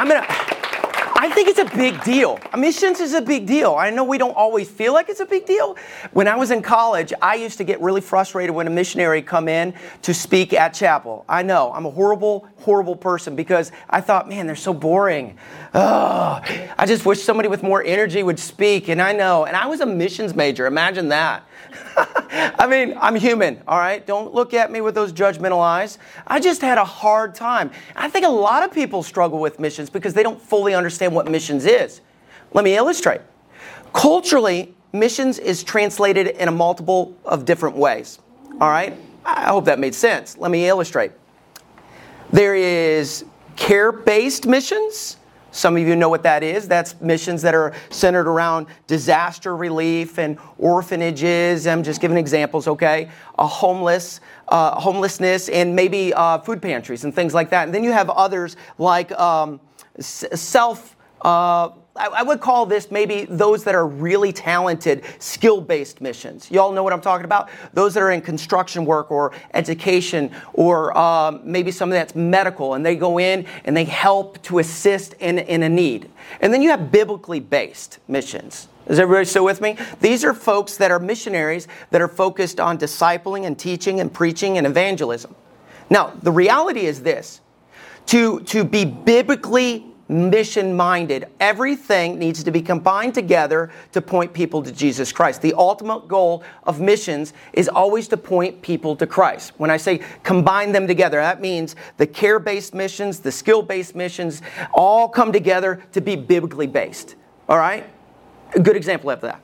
I'm gonna. I think it's a big deal. Missions is a big deal. I know we don't always feel like it's a big deal. When I was in college, I used to get really frustrated when a missionary come in to speak at chapel. I know I'm a horrible, horrible person because I thought, man, they're so boring. Oh, I just wish somebody with more energy would speak. And I know, and I was a missions major. Imagine that. I mean, I'm human, all right? Don't look at me with those judgmental eyes. I just had a hard time. I think a lot of people struggle with missions because they don't fully understand what missions is. Let me illustrate. Culturally, missions is translated in a multiple of different ways, all right? I hope that made sense. Let me illustrate. There is care based missions, some of you know what that is. That's missions that are centered around disaster relief and orphanages. I'm just giving examples, okay? A homeless, uh, homelessness, and maybe uh, food pantries and things like that. And then you have others like um, self. Uh, I, would call this maybe those that are really talented, skill based missions. Y'all know what I'm talking about? Those that are in construction work or education or um, maybe something that's medical and they go in and they help to assist in, in a need. And then you have biblically based missions. Is everybody still with me? These are folks that are missionaries that are focused on discipling and teaching and preaching and evangelism. Now, the reality is this to, to be biblically mission minded. Everything needs to be combined together to point people to Jesus Christ. The ultimate goal of missions is always to point people to Christ. When I say combine them together, that means the care based missions, the skill based missions, all come together to be biblically based. All right? A good example of that.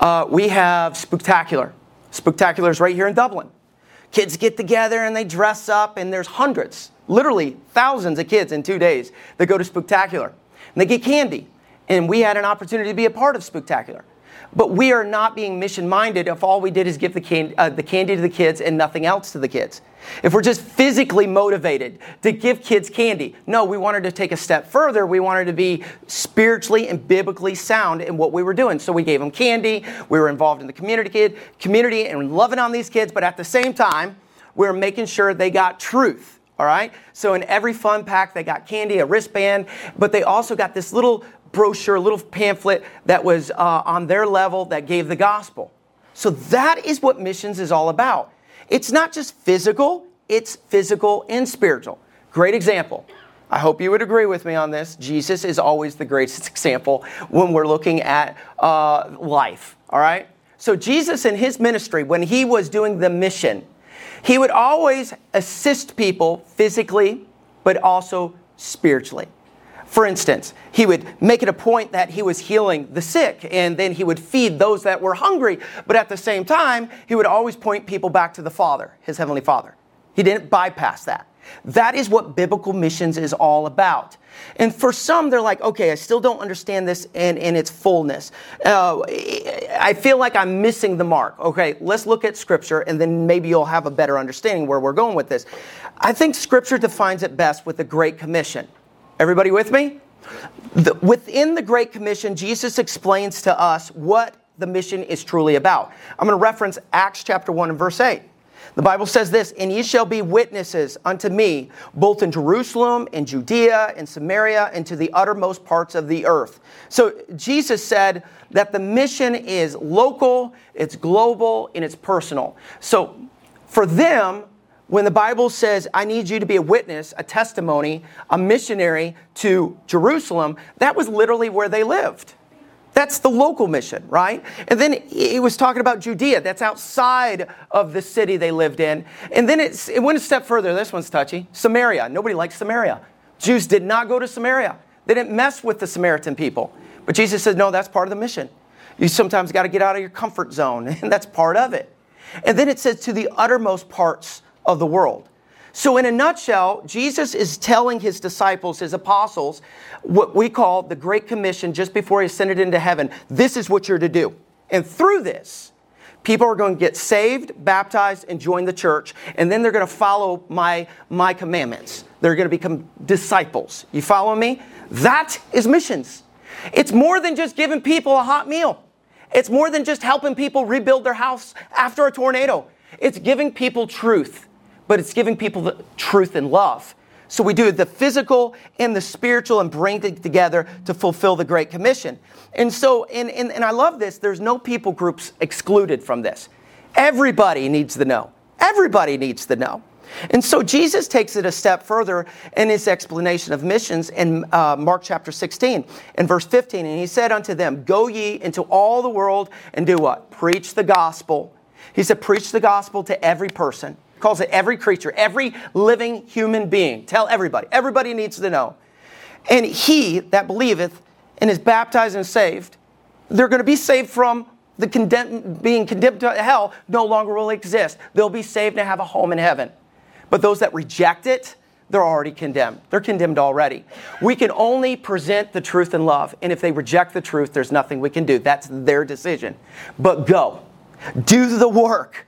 Uh, we have Spooktacular. Spooktacular is right here in Dublin. Kids get together and they dress up, and there's hundreds literally thousands of kids in two days that go to Spooktacular. And they get candy. And we had an opportunity to be a part of Spooktacular. But we are not being mission minded if all we did is give the candy, uh, the candy to the kids and nothing else to the kids. If we're just physically motivated to give kids candy, no, we wanted to take a step further. We wanted to be spiritually and biblically sound in what we were doing. So we gave them candy. We were involved in the community kid, community and loving on these kids. But at the same time, we were making sure they got truth all right? So in every fun pack, they got candy, a wristband, but they also got this little brochure, little pamphlet that was uh, on their level that gave the gospel. So that is what missions is all about. It's not just physical, it's physical and spiritual. Great example. I hope you would agree with me on this. Jesus is always the greatest example when we're looking at uh, life, all right? So, Jesus in his ministry, when he was doing the mission, he would always assist people physically, but also spiritually. For instance, he would make it a point that he was healing the sick, and then he would feed those that were hungry. But at the same time, he would always point people back to the Father, his Heavenly Father. He didn't bypass that. That is what biblical missions is all about. And for some, they're like, okay, I still don't understand this in, in its fullness. Uh, I feel like I'm missing the mark. Okay, let's look at Scripture and then maybe you'll have a better understanding where we're going with this. I think Scripture defines it best with the Great Commission. Everybody with me? The, within the Great Commission, Jesus explains to us what the mission is truly about. I'm going to reference Acts chapter 1 and verse 8. The Bible says this, and ye shall be witnesses unto me, both in Jerusalem, in Judea, in Samaria, and to the uttermost parts of the earth. So Jesus said that the mission is local, it's global, and it's personal. So for them, when the Bible says, I need you to be a witness, a testimony, a missionary to Jerusalem, that was literally where they lived. That's the local mission, right? And then he was talking about Judea. That's outside of the city they lived in. And then it went a step further. This one's touchy. Samaria. Nobody likes Samaria. Jews did not go to Samaria. They didn't mess with the Samaritan people. But Jesus said, no, that's part of the mission. You sometimes got to get out of your comfort zone, and that's part of it. And then it says to the uttermost parts of the world. So, in a nutshell, Jesus is telling his disciples, his apostles, what we call the Great Commission just before he ascended into heaven. This is what you're to do. And through this, people are going to get saved, baptized, and join the church. And then they're going to follow my, my commandments. They're going to become disciples. You follow me? That is missions. It's more than just giving people a hot meal. It's more than just helping people rebuild their house after a tornado. It's giving people truth but it's giving people the truth and love. So we do the physical and the spiritual and bring it together to fulfill the Great Commission. And so, and, and, and I love this, there's no people groups excluded from this. Everybody needs to know. Everybody needs to know. And so Jesus takes it a step further in his explanation of missions in uh, Mark chapter 16 and verse 15. And he said unto them, Go ye into all the world and do what? Preach the gospel. He said, Preach the gospel to every person calls it every creature, every living human being. Tell everybody. Everybody needs to know. And he that believeth and is baptized and saved, they're going to be saved from the condemn, being condemned to hell no longer will exist. They'll be saved and have a home in heaven. But those that reject it, they're already condemned. They're condemned already. We can only present the truth in love. And if they reject the truth, there's nothing we can do. That's their decision. But go, do the work,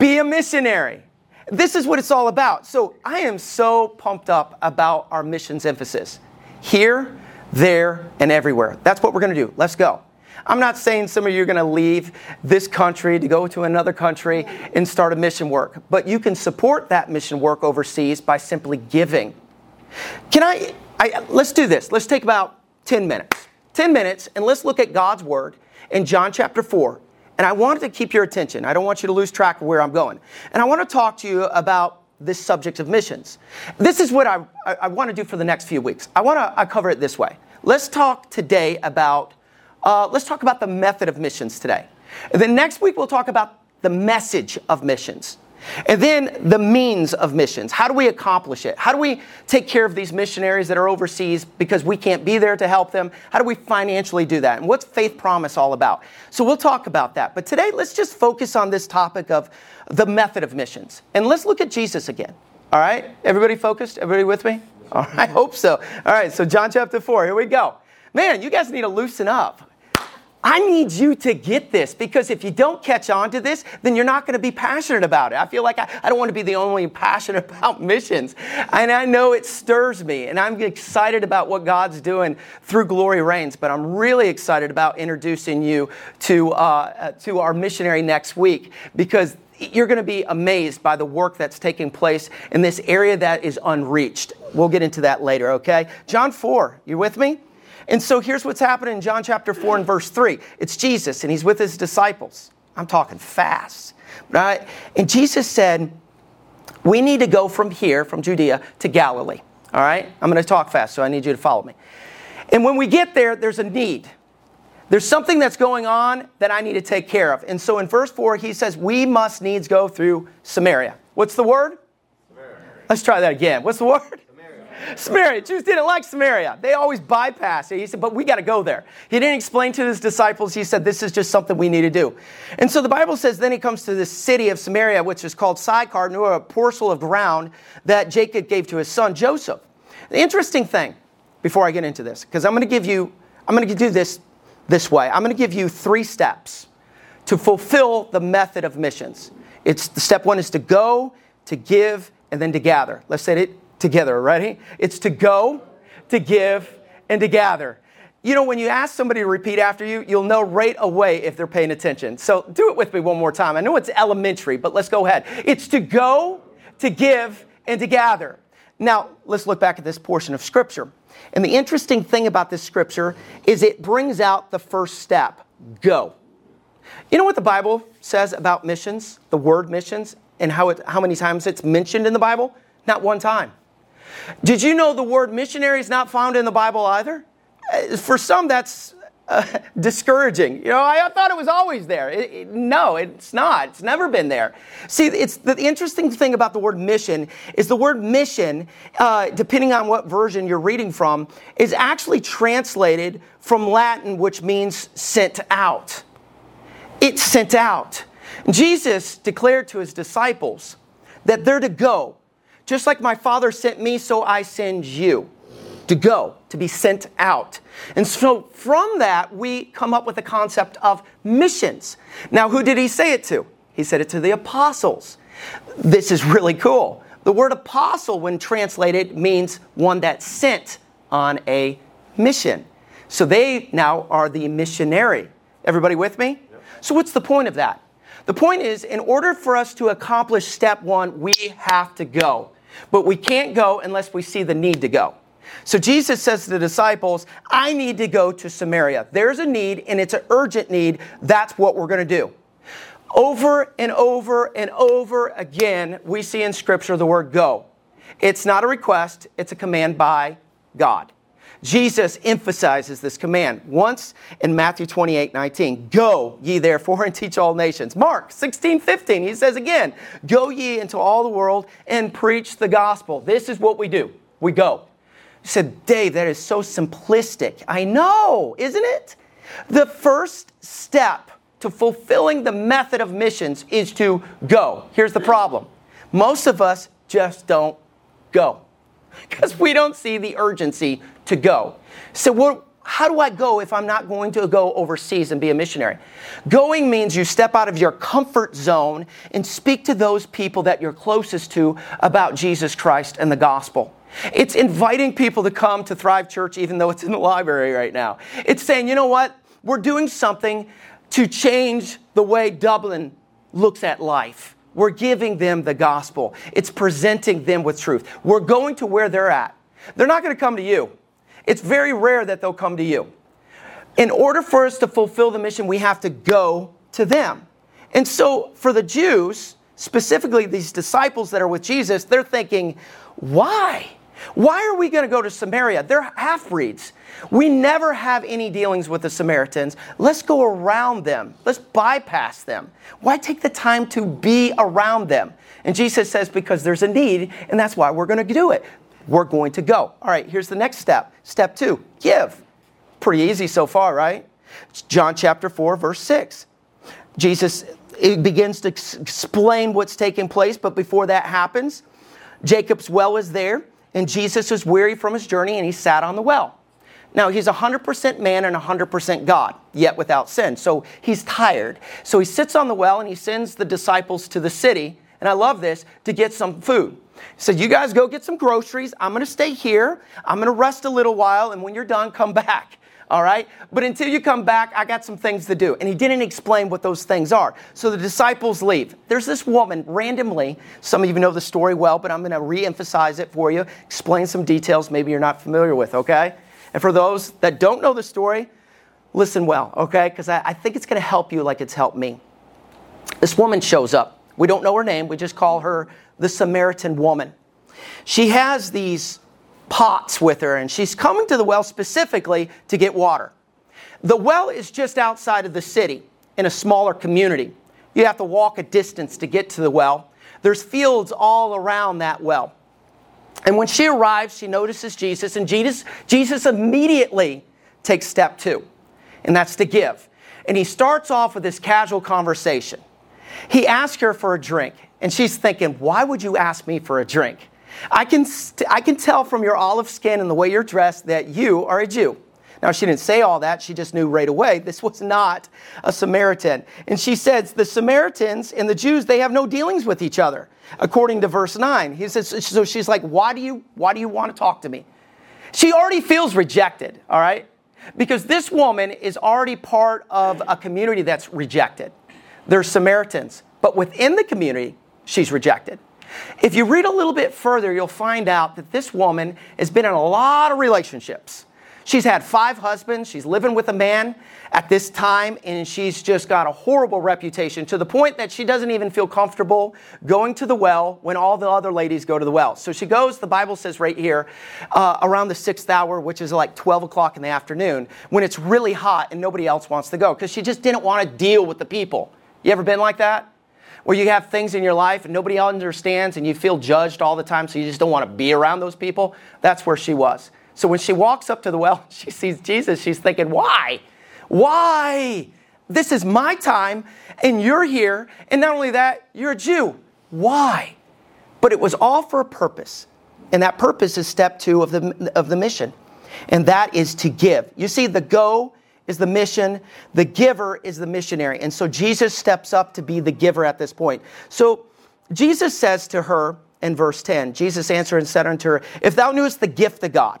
be a missionary. This is what it's all about. So I am so pumped up about our missions emphasis here, there, and everywhere. That's what we're going to do. Let's go. I'm not saying some of you are going to leave this country to go to another country and start a mission work, but you can support that mission work overseas by simply giving. Can I, I let's do this. Let's take about 10 minutes. 10 minutes and let's look at God's word in John chapter 4 and I wanted to keep your attention. I don't want you to lose track of where I'm going. And I want to talk to you about this subject of missions. This is what I, I, I want to do for the next few weeks. I want to I cover it this way. Let's talk today about, uh, let's talk about the method of missions today. And then next week we'll talk about the message of missions. And then the means of missions. How do we accomplish it? How do we take care of these missionaries that are overseas because we can't be there to help them? How do we financially do that? And what's Faith Promise all about? So we'll talk about that. But today, let's just focus on this topic of the method of missions. And let's look at Jesus again. All right? Everybody focused? Everybody with me? All right, I hope so. All right, so John chapter 4, here we go. Man, you guys need to loosen up. I need you to get this because if you don't catch on to this, then you're not going to be passionate about it. I feel like I, I, don't want to be the only passionate about missions. And I know it stirs me, and I'm excited about what God's doing through Glory Reigns, but I'm really excited about introducing you to, uh, to our missionary next week because you're going to be amazed by the work that's taking place in this area that is unreached. We'll get into that later, okay? John 4, you with me? And so here's what's happening in John chapter 4 and verse 3. It's Jesus, and he's with his disciples. I'm talking fast. Right? And Jesus said, We need to go from here, from Judea, to Galilee. All right? I'm going to talk fast, so I need you to follow me. And when we get there, there's a need. There's something that's going on that I need to take care of. And so in verse 4, he says, We must needs go through Samaria. What's the word? Samaria. Let's try that again. What's the word? Samaria. Jews didn't like Samaria. They always bypassed it. He said, but we got to go there. He didn't explain to his disciples. He said, this is just something we need to do. And so the Bible says, then he comes to this city of Samaria, which is called Sychar, near a parcel of ground that Jacob gave to his son Joseph. The interesting thing, before I get into this, because I'm going to give you, I'm going to do this this way. I'm going to give you three steps to fulfill the method of missions. It's step one is to go, to give, and then to gather. Let's say it together. Ready? It's to go, to give, and to gather. You know, when you ask somebody to repeat after you, you'll know right away if they're paying attention. So do it with me one more time. I know it's elementary, but let's go ahead. It's to go, to give, and to gather. Now, let's look back at this portion of Scripture. And the interesting thing about this Scripture is it brings out the first step go. You know what the Bible says about missions, the word missions, and how, it, how many times it's mentioned in the Bible? Not one time. Did you know the word missionary is not found in the Bible either? Uh, for some, that's uh, discouraging. You know, I, I, thought it was always there. It, it, no, it's not. It's never been there. See, it's the, the interesting thing about the word mission is the word mission, uh, depending on what version you're reading from, is actually translated from Latin, which means sent out. It's sent out. Jesus declared to his disciples that they're to go just like my Father sent me, so I send you to go, to be sent out. And so from that, we come up with the concept of missions. Now, who did he say it to? He said it to the apostles. This is really cool. The word apostle, when translated, means one that sent on a mission. So they now are the missionary. Everybody with me? Yep. So, what's the point of that? The point is, in order for us to accomplish step one, we have to go. But we can't go unless we see the need to go. So Jesus says to the disciples, I need to go to Samaria. There's a need, and it's an urgent need. That's what we're going to do. Over and over and over again, we see in Scripture the word go. It's not a request, it's a command by God. Jesus emphasizes this command once in Matthew 28 19. Go ye therefore and teach all nations. Mark 16 15, he says again, Go ye into all the world and preach the gospel. This is what we do. We go. He said, Dave, that is so simplistic. I know, isn't it? The first step to fulfilling the method of missions is to go. Here's the problem most of us just don't go because we don't see the urgency to go. So, what, how do I go if I'm not going to go overseas and be a missionary? Going means you step out of your comfort zone and speak to those people that you're closest to about Jesus Christ and the gospel. It's inviting people to come to Thrive Church even though it's in the library right now. It's saying, you know what? We're doing something to change the way Dublin looks at life. We're giving them the gospel. It's presenting them with truth. We're going to where they're at. They're not going to come to you. It's very rare that they'll come to you. In order for us to fulfill the mission, we have to go to them. And so for the Jews, specifically these disciples that are with Jesus, they're thinking, why? Why are we going to go to Samaria? They're half breeds. We never have any dealings with the Samaritans. Let's go around them. Let's bypass them. Why take the time to be around them? And Jesus says, because there's a need, and that's why we're going to do it. We're going to go. All right, here's the next step. Step two give. Pretty easy so far, right? John chapter 4, verse 6. Jesus begins to explain what's taking place, but before that happens, Jacob's well is there. And Jesus was weary from his journey and he sat on the well. Now, he's 100% man and 100% God, yet without sin. So he's tired. So he sits on the well and he sends the disciples to the city, and I love this, to get some food. He said, You guys go get some groceries. I'm going to stay here. I'm going to rest a little while, and when you're done, come back all right? But until you come back, I got some things to do. And he didn't explain what those things are. So the disciples leave. There's this woman randomly, some of you know the story well, but I'm going to re emphasize it for you, explain some details maybe you're not familiar with, okay? And for those that don't know the story, listen well, okay? Because I, I think it's going to help you like it's helped me. This woman shows up. We don't know her name, we just call her the Samaritan woman. She has these pots with her, and she's coming to the well specifically to get water. The well is just outside of the city in a smaller community. You have to walk a distance to get to the well. There's fields all around that well. And when she arrives, she notices Jesus, and Jesus, Jesus immediately takes step two, and that's to give. And he starts off with this casual conversation. He asks her for a drink, and she's thinking, Why would you ask me for a drink? I can, st- I can tell from your olive skin and the way you're dressed that you are a Jew. Now, she didn't say all that. She just knew right away this was not a Samaritan. And she says, the Samaritans and the Jews, they have no dealings with each other, according to verse 9. He says, so she's like, why do you, why do you want to talk to me? She already feels rejected, all right? Because this woman is already part of a community that's rejected. They're Samaritans. But within the community, she's rejected. If you read a little bit further, you'll find out that this woman has been in a lot of relationships. She's had five husbands. She's living with a man at this time, and she's just got a horrible reputation to the point that she doesn't even feel comfortable going to the well when all the other ladies go to the well. So she goes, the Bible says right here, uh, around the sixth hour, which is like 12 o'clock in the afternoon, when it's really hot and nobody else wants to go because she just didn't want to deal with the people. You ever been like that? Where you have things in your life and nobody understands and you feel judged all the time, so you just don't want to be around those people. That's where she was. So when she walks up to the well, she sees Jesus, she's thinking, why? Why? This is my time and you're here. And not only that, you're a Jew. Why? But it was all for a purpose. And that purpose is step two of the, of the mission. And that is to give. You see, the go is the mission, the giver is the missionary. And so Jesus steps up to be the giver at this point. So Jesus says to her in verse 10, Jesus answered and said unto her, If thou knewest the gift of God,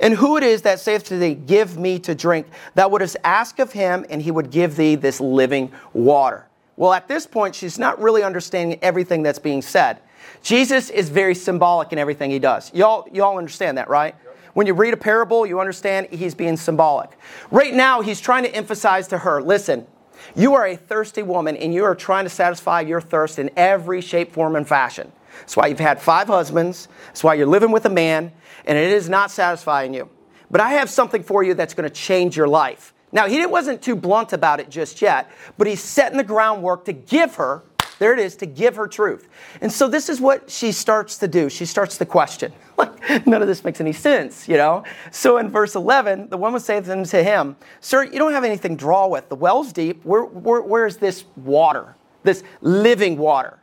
and who it is that saith to thee, Give me to drink, thou wouldst ask of him, and he would give thee this living water. Well, at this point, she's not really understanding everything that's being said. Jesus is very symbolic in everything he does. Y'all, y'all understand that, right? When you read a parable, you understand he's being symbolic. Right now, he's trying to emphasize to her listen, you are a thirsty woman and you are trying to satisfy your thirst in every shape, form, and fashion. That's why you've had five husbands. That's why you're living with a man, and it is not satisfying you. But I have something for you that's going to change your life. Now, he wasn't too blunt about it just yet, but he's setting the groundwork to give her, there it is, to give her truth. And so this is what she starts to do. She starts to question. Like, none of this makes any sense, you know? So in verse 11, the woman says to him, Sir, you don't have anything to draw with. The well's deep. Where, where, where is this water, this living water?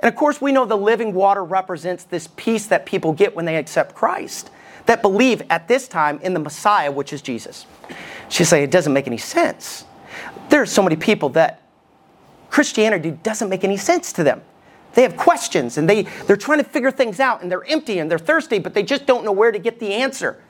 And of course, we know the living water represents this peace that people get when they accept Christ, that believe at this time in the Messiah, which is Jesus. She's like, it doesn't make any sense. There are so many people that Christianity doesn't make any sense to them. They have questions and they, they're trying to figure things out and they're empty and they're thirsty, but they just don't know where to get the answer.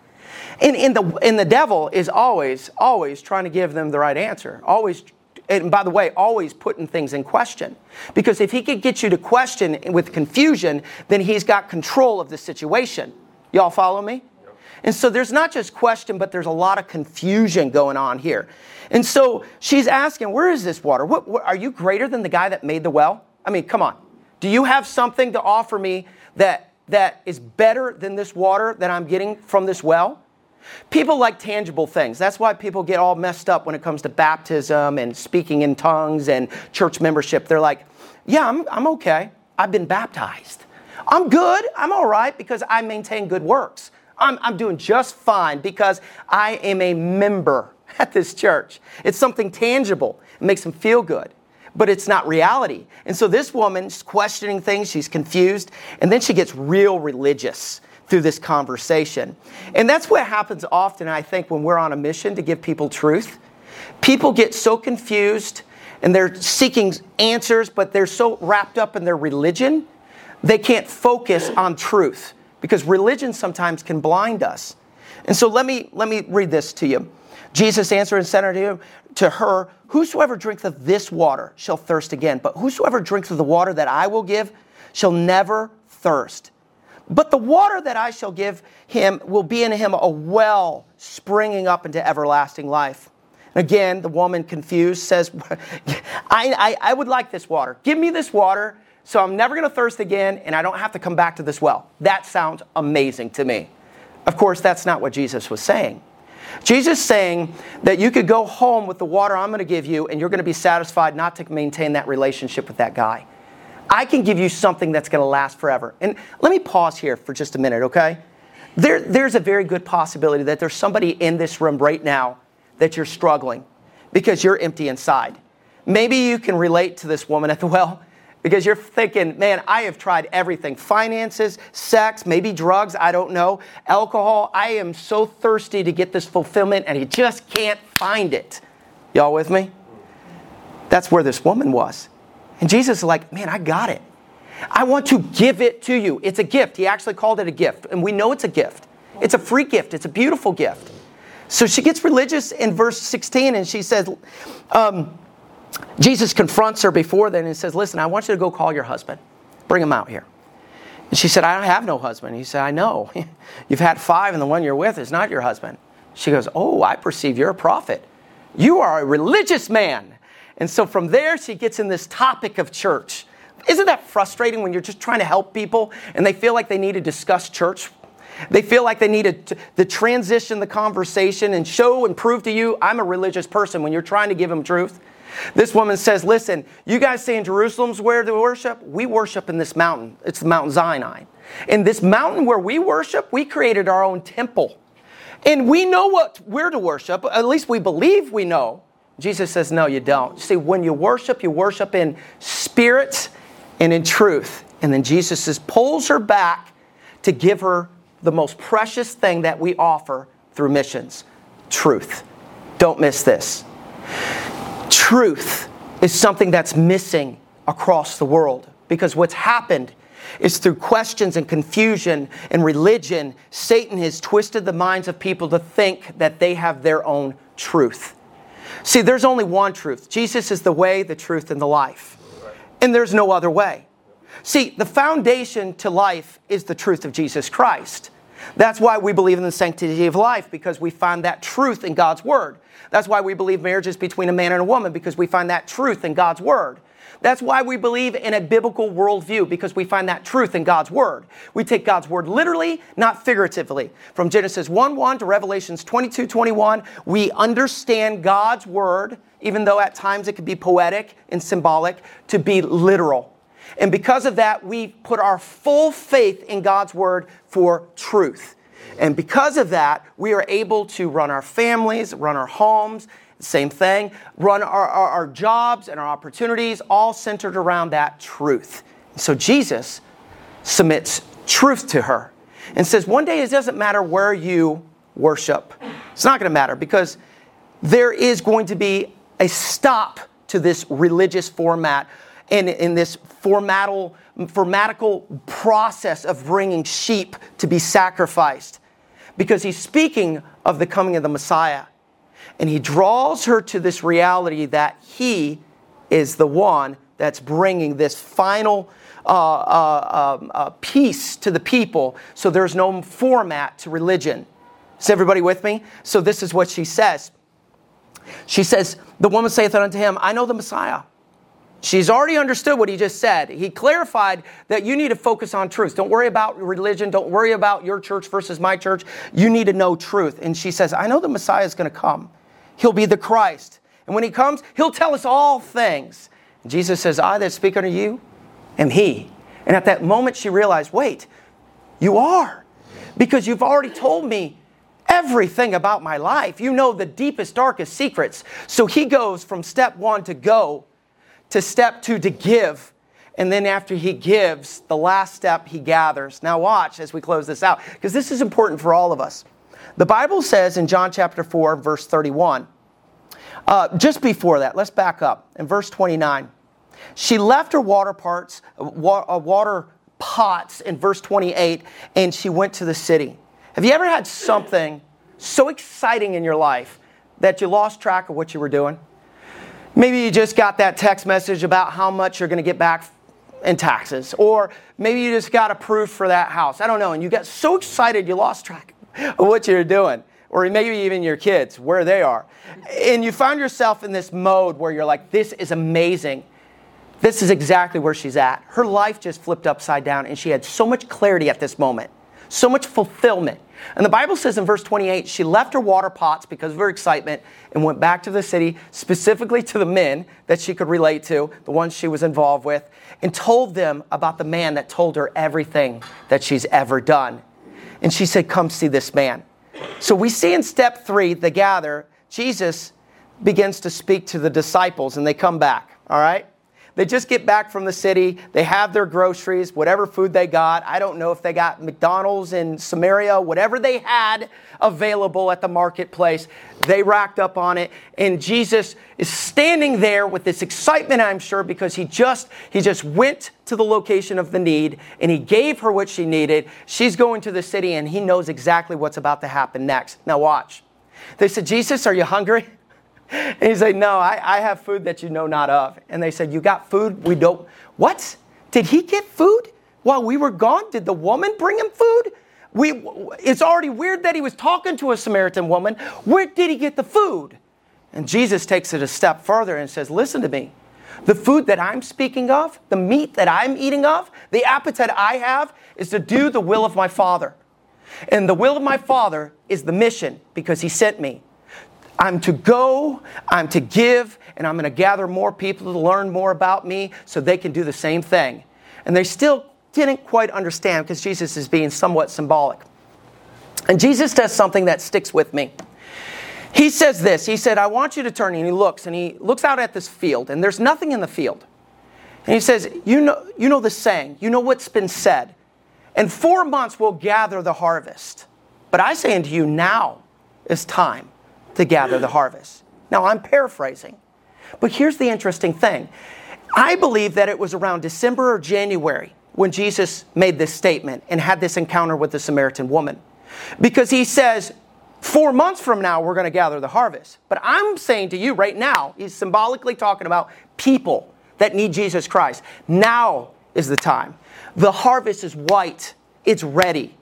And, and, the, and the devil is always, always trying to give them the right answer. Always and by the way, always putting things in question. Because if he could get you to question with confusion, then he's got control of the situation. Y'all follow me? And so there's not just question, but there's a lot of confusion going on here. And so she's asking, Where is this water? What, what, are you greater than the guy that made the well? I mean, come on. Do you have something to offer me that, that is better than this water that I'm getting from this well? People like tangible things. That's why people get all messed up when it comes to baptism and speaking in tongues and church membership. They're like, yeah, I'm, I'm okay. I've been baptized. I'm good. I'm all right because I maintain good works. I'm, I'm doing just fine because I am a member at this church. It's something tangible. It makes them feel good, but it's not reality. And so this woman's questioning things. She's confused. And then she gets real religious through this conversation. And that's what happens often, I think, when we're on a mission to give people truth. People get so confused and they're seeking answers, but they're so wrapped up in their religion, they can't focus on truth because religion sometimes can blind us. And so let me, let me read this to you. Jesus answered and said to her, Whosoever drinketh of this water shall thirst again, but whosoever drinketh of the water that I will give shall never thirst. But the water that I shall give him will be in him a well springing up into everlasting life. Again, the woman confused says, I, I, I would like this water. Give me this water so I'm never going to thirst again and I don't have to come back to this well. That sounds amazing to me. Of course, that's not what Jesus was saying. Jesus saying that you could go home with the water I'm going to give you and you're going to be satisfied not to maintain that relationship with that guy. I can give you something that's going to last forever. And let me pause here for just a minute, okay? There, there's a very good possibility that there's somebody in this room right now that you're struggling because you're empty inside. Maybe you can relate to this woman at the well because you're thinking, man, I have tried everything finances, sex, maybe drugs, I don't know, alcohol. I am so thirsty to get this fulfillment and you just can't find it. Y'all with me? That's where this woman was. And Jesus is like, man, I got it. I want to give it to you. It's a gift. He actually called it a gift. And we know it's a gift. It's a free gift, it's a beautiful gift. So she gets religious in verse 16 and she says, um, Jesus confronts her before then and says, Listen, I want you to go call your husband. Bring him out here. And she said, I don't have no husband. He said, I know. You've had five, and the one you're with is not your husband. She goes, Oh, I perceive you're a prophet. You are a religious man. And so from there, she gets in this topic of church. Isn't that frustrating when you're just trying to help people and they feel like they need to discuss church? They feel like they need to, to transition the conversation and show and prove to you I'm a religious person when you're trying to give them truth. This woman says, Listen, you guys say in Jerusalem's where to worship? We worship in this mountain. It's the Mount Sinai. In this mountain where we worship, we created our own temple. And we know what we're to worship, at least we believe we know. Jesus says, No, you don't. See, when you worship, you worship in spirit and in truth. And then Jesus says, pulls her back to give her the most precious thing that we offer through missions truth. Don't miss this. Truth is something that's missing across the world because what's happened is through questions and confusion and religion, Satan has twisted the minds of people to think that they have their own truth. See, there's only one truth Jesus is the way, the truth, and the life. And there's no other way. See, the foundation to life is the truth of Jesus Christ. That's why we believe in the sanctity of life, because we find that truth in God's Word. That's why we believe marriage is between a man and a woman, because we find that truth in God's Word. That's why we believe in a biblical worldview, because we find that truth in God's Word. We take God's Word literally, not figuratively. From Genesis 1 1 to Revelations 22 21, we understand God's Word, even though at times it can be poetic and symbolic, to be literal. And because of that, we put our full faith in God's word for truth. And because of that, we are able to run our families, run our homes, same thing, run our, our, our jobs and our opportunities, all centered around that truth. So Jesus submits truth to her and says, one day it doesn't matter where you worship. It's not going to matter because there is going to be a stop to this religious format and in this formatal, formatical process of bringing sheep to be sacrificed because he's speaking of the coming of the Messiah. And he draws her to this reality that he is the one that's bringing this final uh, uh, um, uh, peace to the people. So there's no format to religion. Is everybody with me? So this is what she says. She says, The woman saith unto him, I know the Messiah She's already understood what he just said. He clarified that you need to focus on truth. Don't worry about religion. Don't worry about your church versus my church. You need to know truth. And she says, I know the Messiah is going to come. He'll be the Christ. And when he comes, he'll tell us all things. And Jesus says, I that speak unto you am he. And at that moment, she realized, wait, you are. Because you've already told me everything about my life. You know the deepest, darkest secrets. So he goes from step one to go to step two to give. And then after he gives, the last step he gathers. Now, watch as we close this out, because this is important for all of us. The Bible says in John chapter 4, verse 31, uh, just before that, let's back up. In verse 29, she left her water parts, uh, water pots in verse 28, and she went to the city. Have you ever had something so exciting in your life that you lost track of what you were doing? Maybe you just got that text message about how much you're going to get back in taxes, or maybe you just got approved for that house. I don't know. And you got so excited you lost track of what you're doing, or maybe even your kids, where they are. And you found yourself in this mode where you're like, this is amazing. This is exactly where she's at. Her life just flipped upside down, and she had so much clarity at this moment, so much fulfillment. And the Bible says in verse 28 she left her water pots because of her excitement and went back to the city, specifically to the men that she could relate to, the ones she was involved with, and told them about the man that told her everything that she's ever done. And she said, Come see this man. So we see in step three, the gather, Jesus begins to speak to the disciples and they come back, all right? They just get back from the city. They have their groceries, whatever food they got. I don't know if they got McDonald's in Samaria, whatever they had available at the marketplace. They racked up on it. And Jesus is standing there with this excitement, I'm sure, because he just, he just went to the location of the need and he gave her what she needed. She's going to the city and he knows exactly what's about to happen next. Now watch. They said, Jesus, are you hungry? And he said, No, I, I have food that you know not of. And they said, You got food? We don't. What? Did he get food while we were gone? Did the woman bring him food? We, it's already weird that he was talking to a Samaritan woman. Where did he get the food? And Jesus takes it a step further and says, Listen to me. The food that I'm speaking of, the meat that I'm eating of, the appetite I have is to do the will of my Father. And the will of my Father is the mission because he sent me. I'm to go, I'm to give, and I'm going to gather more people to learn more about me so they can do the same thing. And they still didn't quite understand because Jesus is being somewhat symbolic. And Jesus does something that sticks with me. He says this He said, I want you to turn, and he looks, and he looks out at this field, and there's nothing in the field. And he says, You know, you know the saying, you know what's been said. In four months we'll gather the harvest. But I say unto you, now is time to gather the harvest. Now, I'm paraphrasing, but here's the interesting thing. I believe that it was around December or January when Jesus made this statement and had this encounter with the Samaritan woman. Because he says, Four months from now, we're going to gather the harvest. But I'm saying to you right now, he's symbolically talking about people that need Jesus Christ. Now is the time. The harvest is white, it's ready.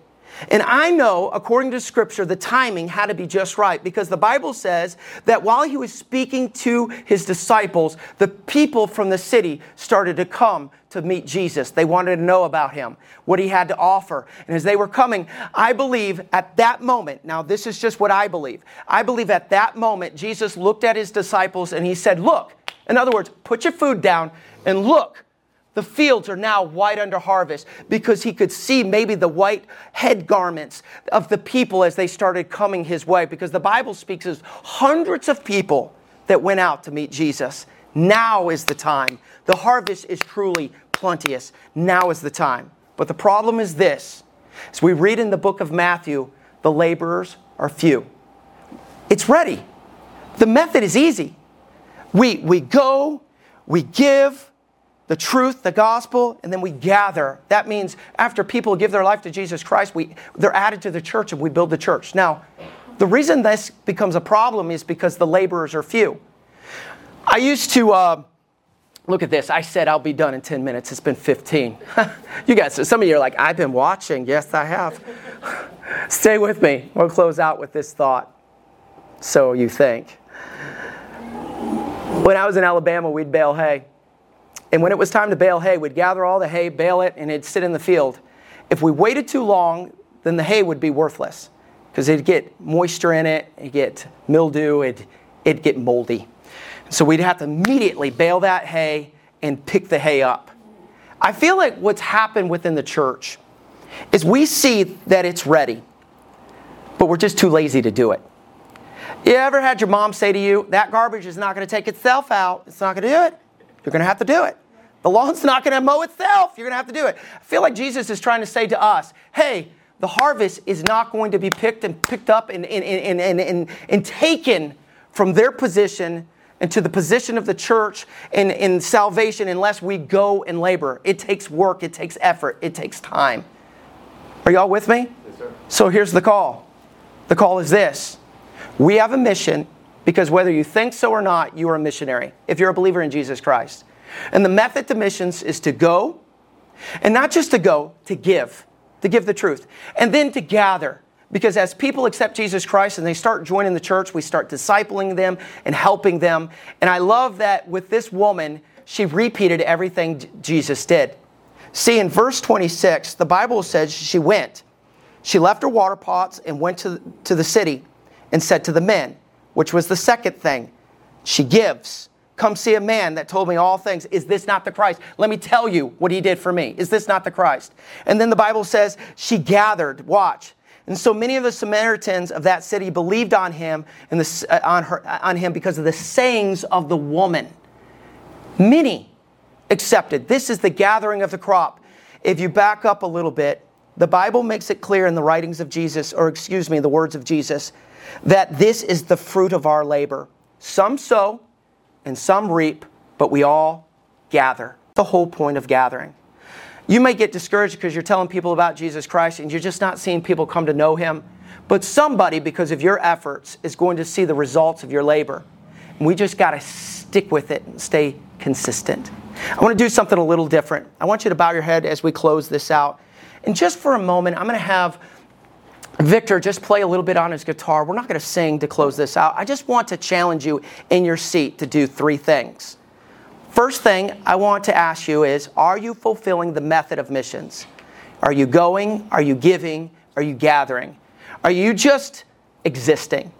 And I know, according to Scripture, the timing had to be just right because the Bible says that while he was speaking to his disciples, the people from the city started to come to meet Jesus. They wanted to know about him, what he had to offer. And as they were coming, I believe at that moment, now this is just what I believe, I believe at that moment, Jesus looked at his disciples and he said, Look, in other words, put your food down and look the fields are now white under harvest because he could see maybe the white head garments of the people as they started coming his way. Because the Bible speaks of hundreds of people that went out to meet Jesus. Now is the time. The harvest is truly plenteous. Now is the time. But the problem is this as we read in the book of Matthew, the laborers are few. It's ready. The method is easy. We, we go, we give, the truth, the gospel, and then we gather. That means after people give their life to Jesus Christ, we, they're added to the church and we build the church. Now, the reason this becomes a problem is because the laborers are few. I used to, uh, look at this. I said I'll be done in 10 minutes. It's been 15. you guys, some of you are like, I've been watching. Yes, I have. Stay with me. We'll close out with this thought. So you think. When I was in Alabama, we'd bale hay. And when it was time to bale hay, we'd gather all the hay, bale it, and it'd sit in the field. If we waited too long, then the hay would be worthless because it'd get moisture in it, it'd get mildew, it'd, it'd get moldy. So we'd have to immediately bale that hay and pick the hay up. I feel like what's happened within the church is we see that it's ready, but we're just too lazy to do it. You ever had your mom say to you, that garbage is not going to take itself out, it's not going to do it? You're going to have to do it. The lawn's not going to mow itself. You're going to have to do it. I feel like Jesus is trying to say to us, hey, the harvest is not going to be picked and picked up and, and, and, and, and, and taken from their position into the position of the church in, in salvation unless we go and labor. It takes work, it takes effort, it takes time. Are y'all with me? Yes, sir. so here's the call. The call is this We have a mission because whether you think so or not, you are a missionary if you're a believer in Jesus Christ. And the method to missions is to go, and not just to go, to give, to give the truth, and then to gather. Because as people accept Jesus Christ and they start joining the church, we start discipling them and helping them. And I love that with this woman, she repeated everything Jesus did. See, in verse 26, the Bible says she went. She left her water pots and went to, to the city and said to the men, which was the second thing, she gives. Come see a man that told me all things. Is this not the Christ? Let me tell you what he did for me. Is this not the Christ? And then the Bible says she gathered. Watch. And so many of the Samaritans of that city believed on him and the, uh, on, her, uh, on him because of the sayings of the woman. Many accepted. This is the gathering of the crop. If you back up a little bit, the Bible makes it clear in the writings of Jesus, or excuse me, the words of Jesus, that this is the fruit of our labor. Some sow, and some reap, but we all gather. The whole point of gathering. You may get discouraged because you're telling people about Jesus Christ and you're just not seeing people come to know him. But somebody, because of your efforts, is going to see the results of your labor. And we just got to stick with it and stay consistent. I want to do something a little different. I want you to bow your head as we close this out. And just for a moment, I'm going to have Victor just play a little bit on his guitar. We're not going to sing to close this out. I just want to challenge you in your seat to do three things. First thing I want to ask you is Are you fulfilling the method of missions? Are you going? Are you giving? Are you gathering? Are you just existing?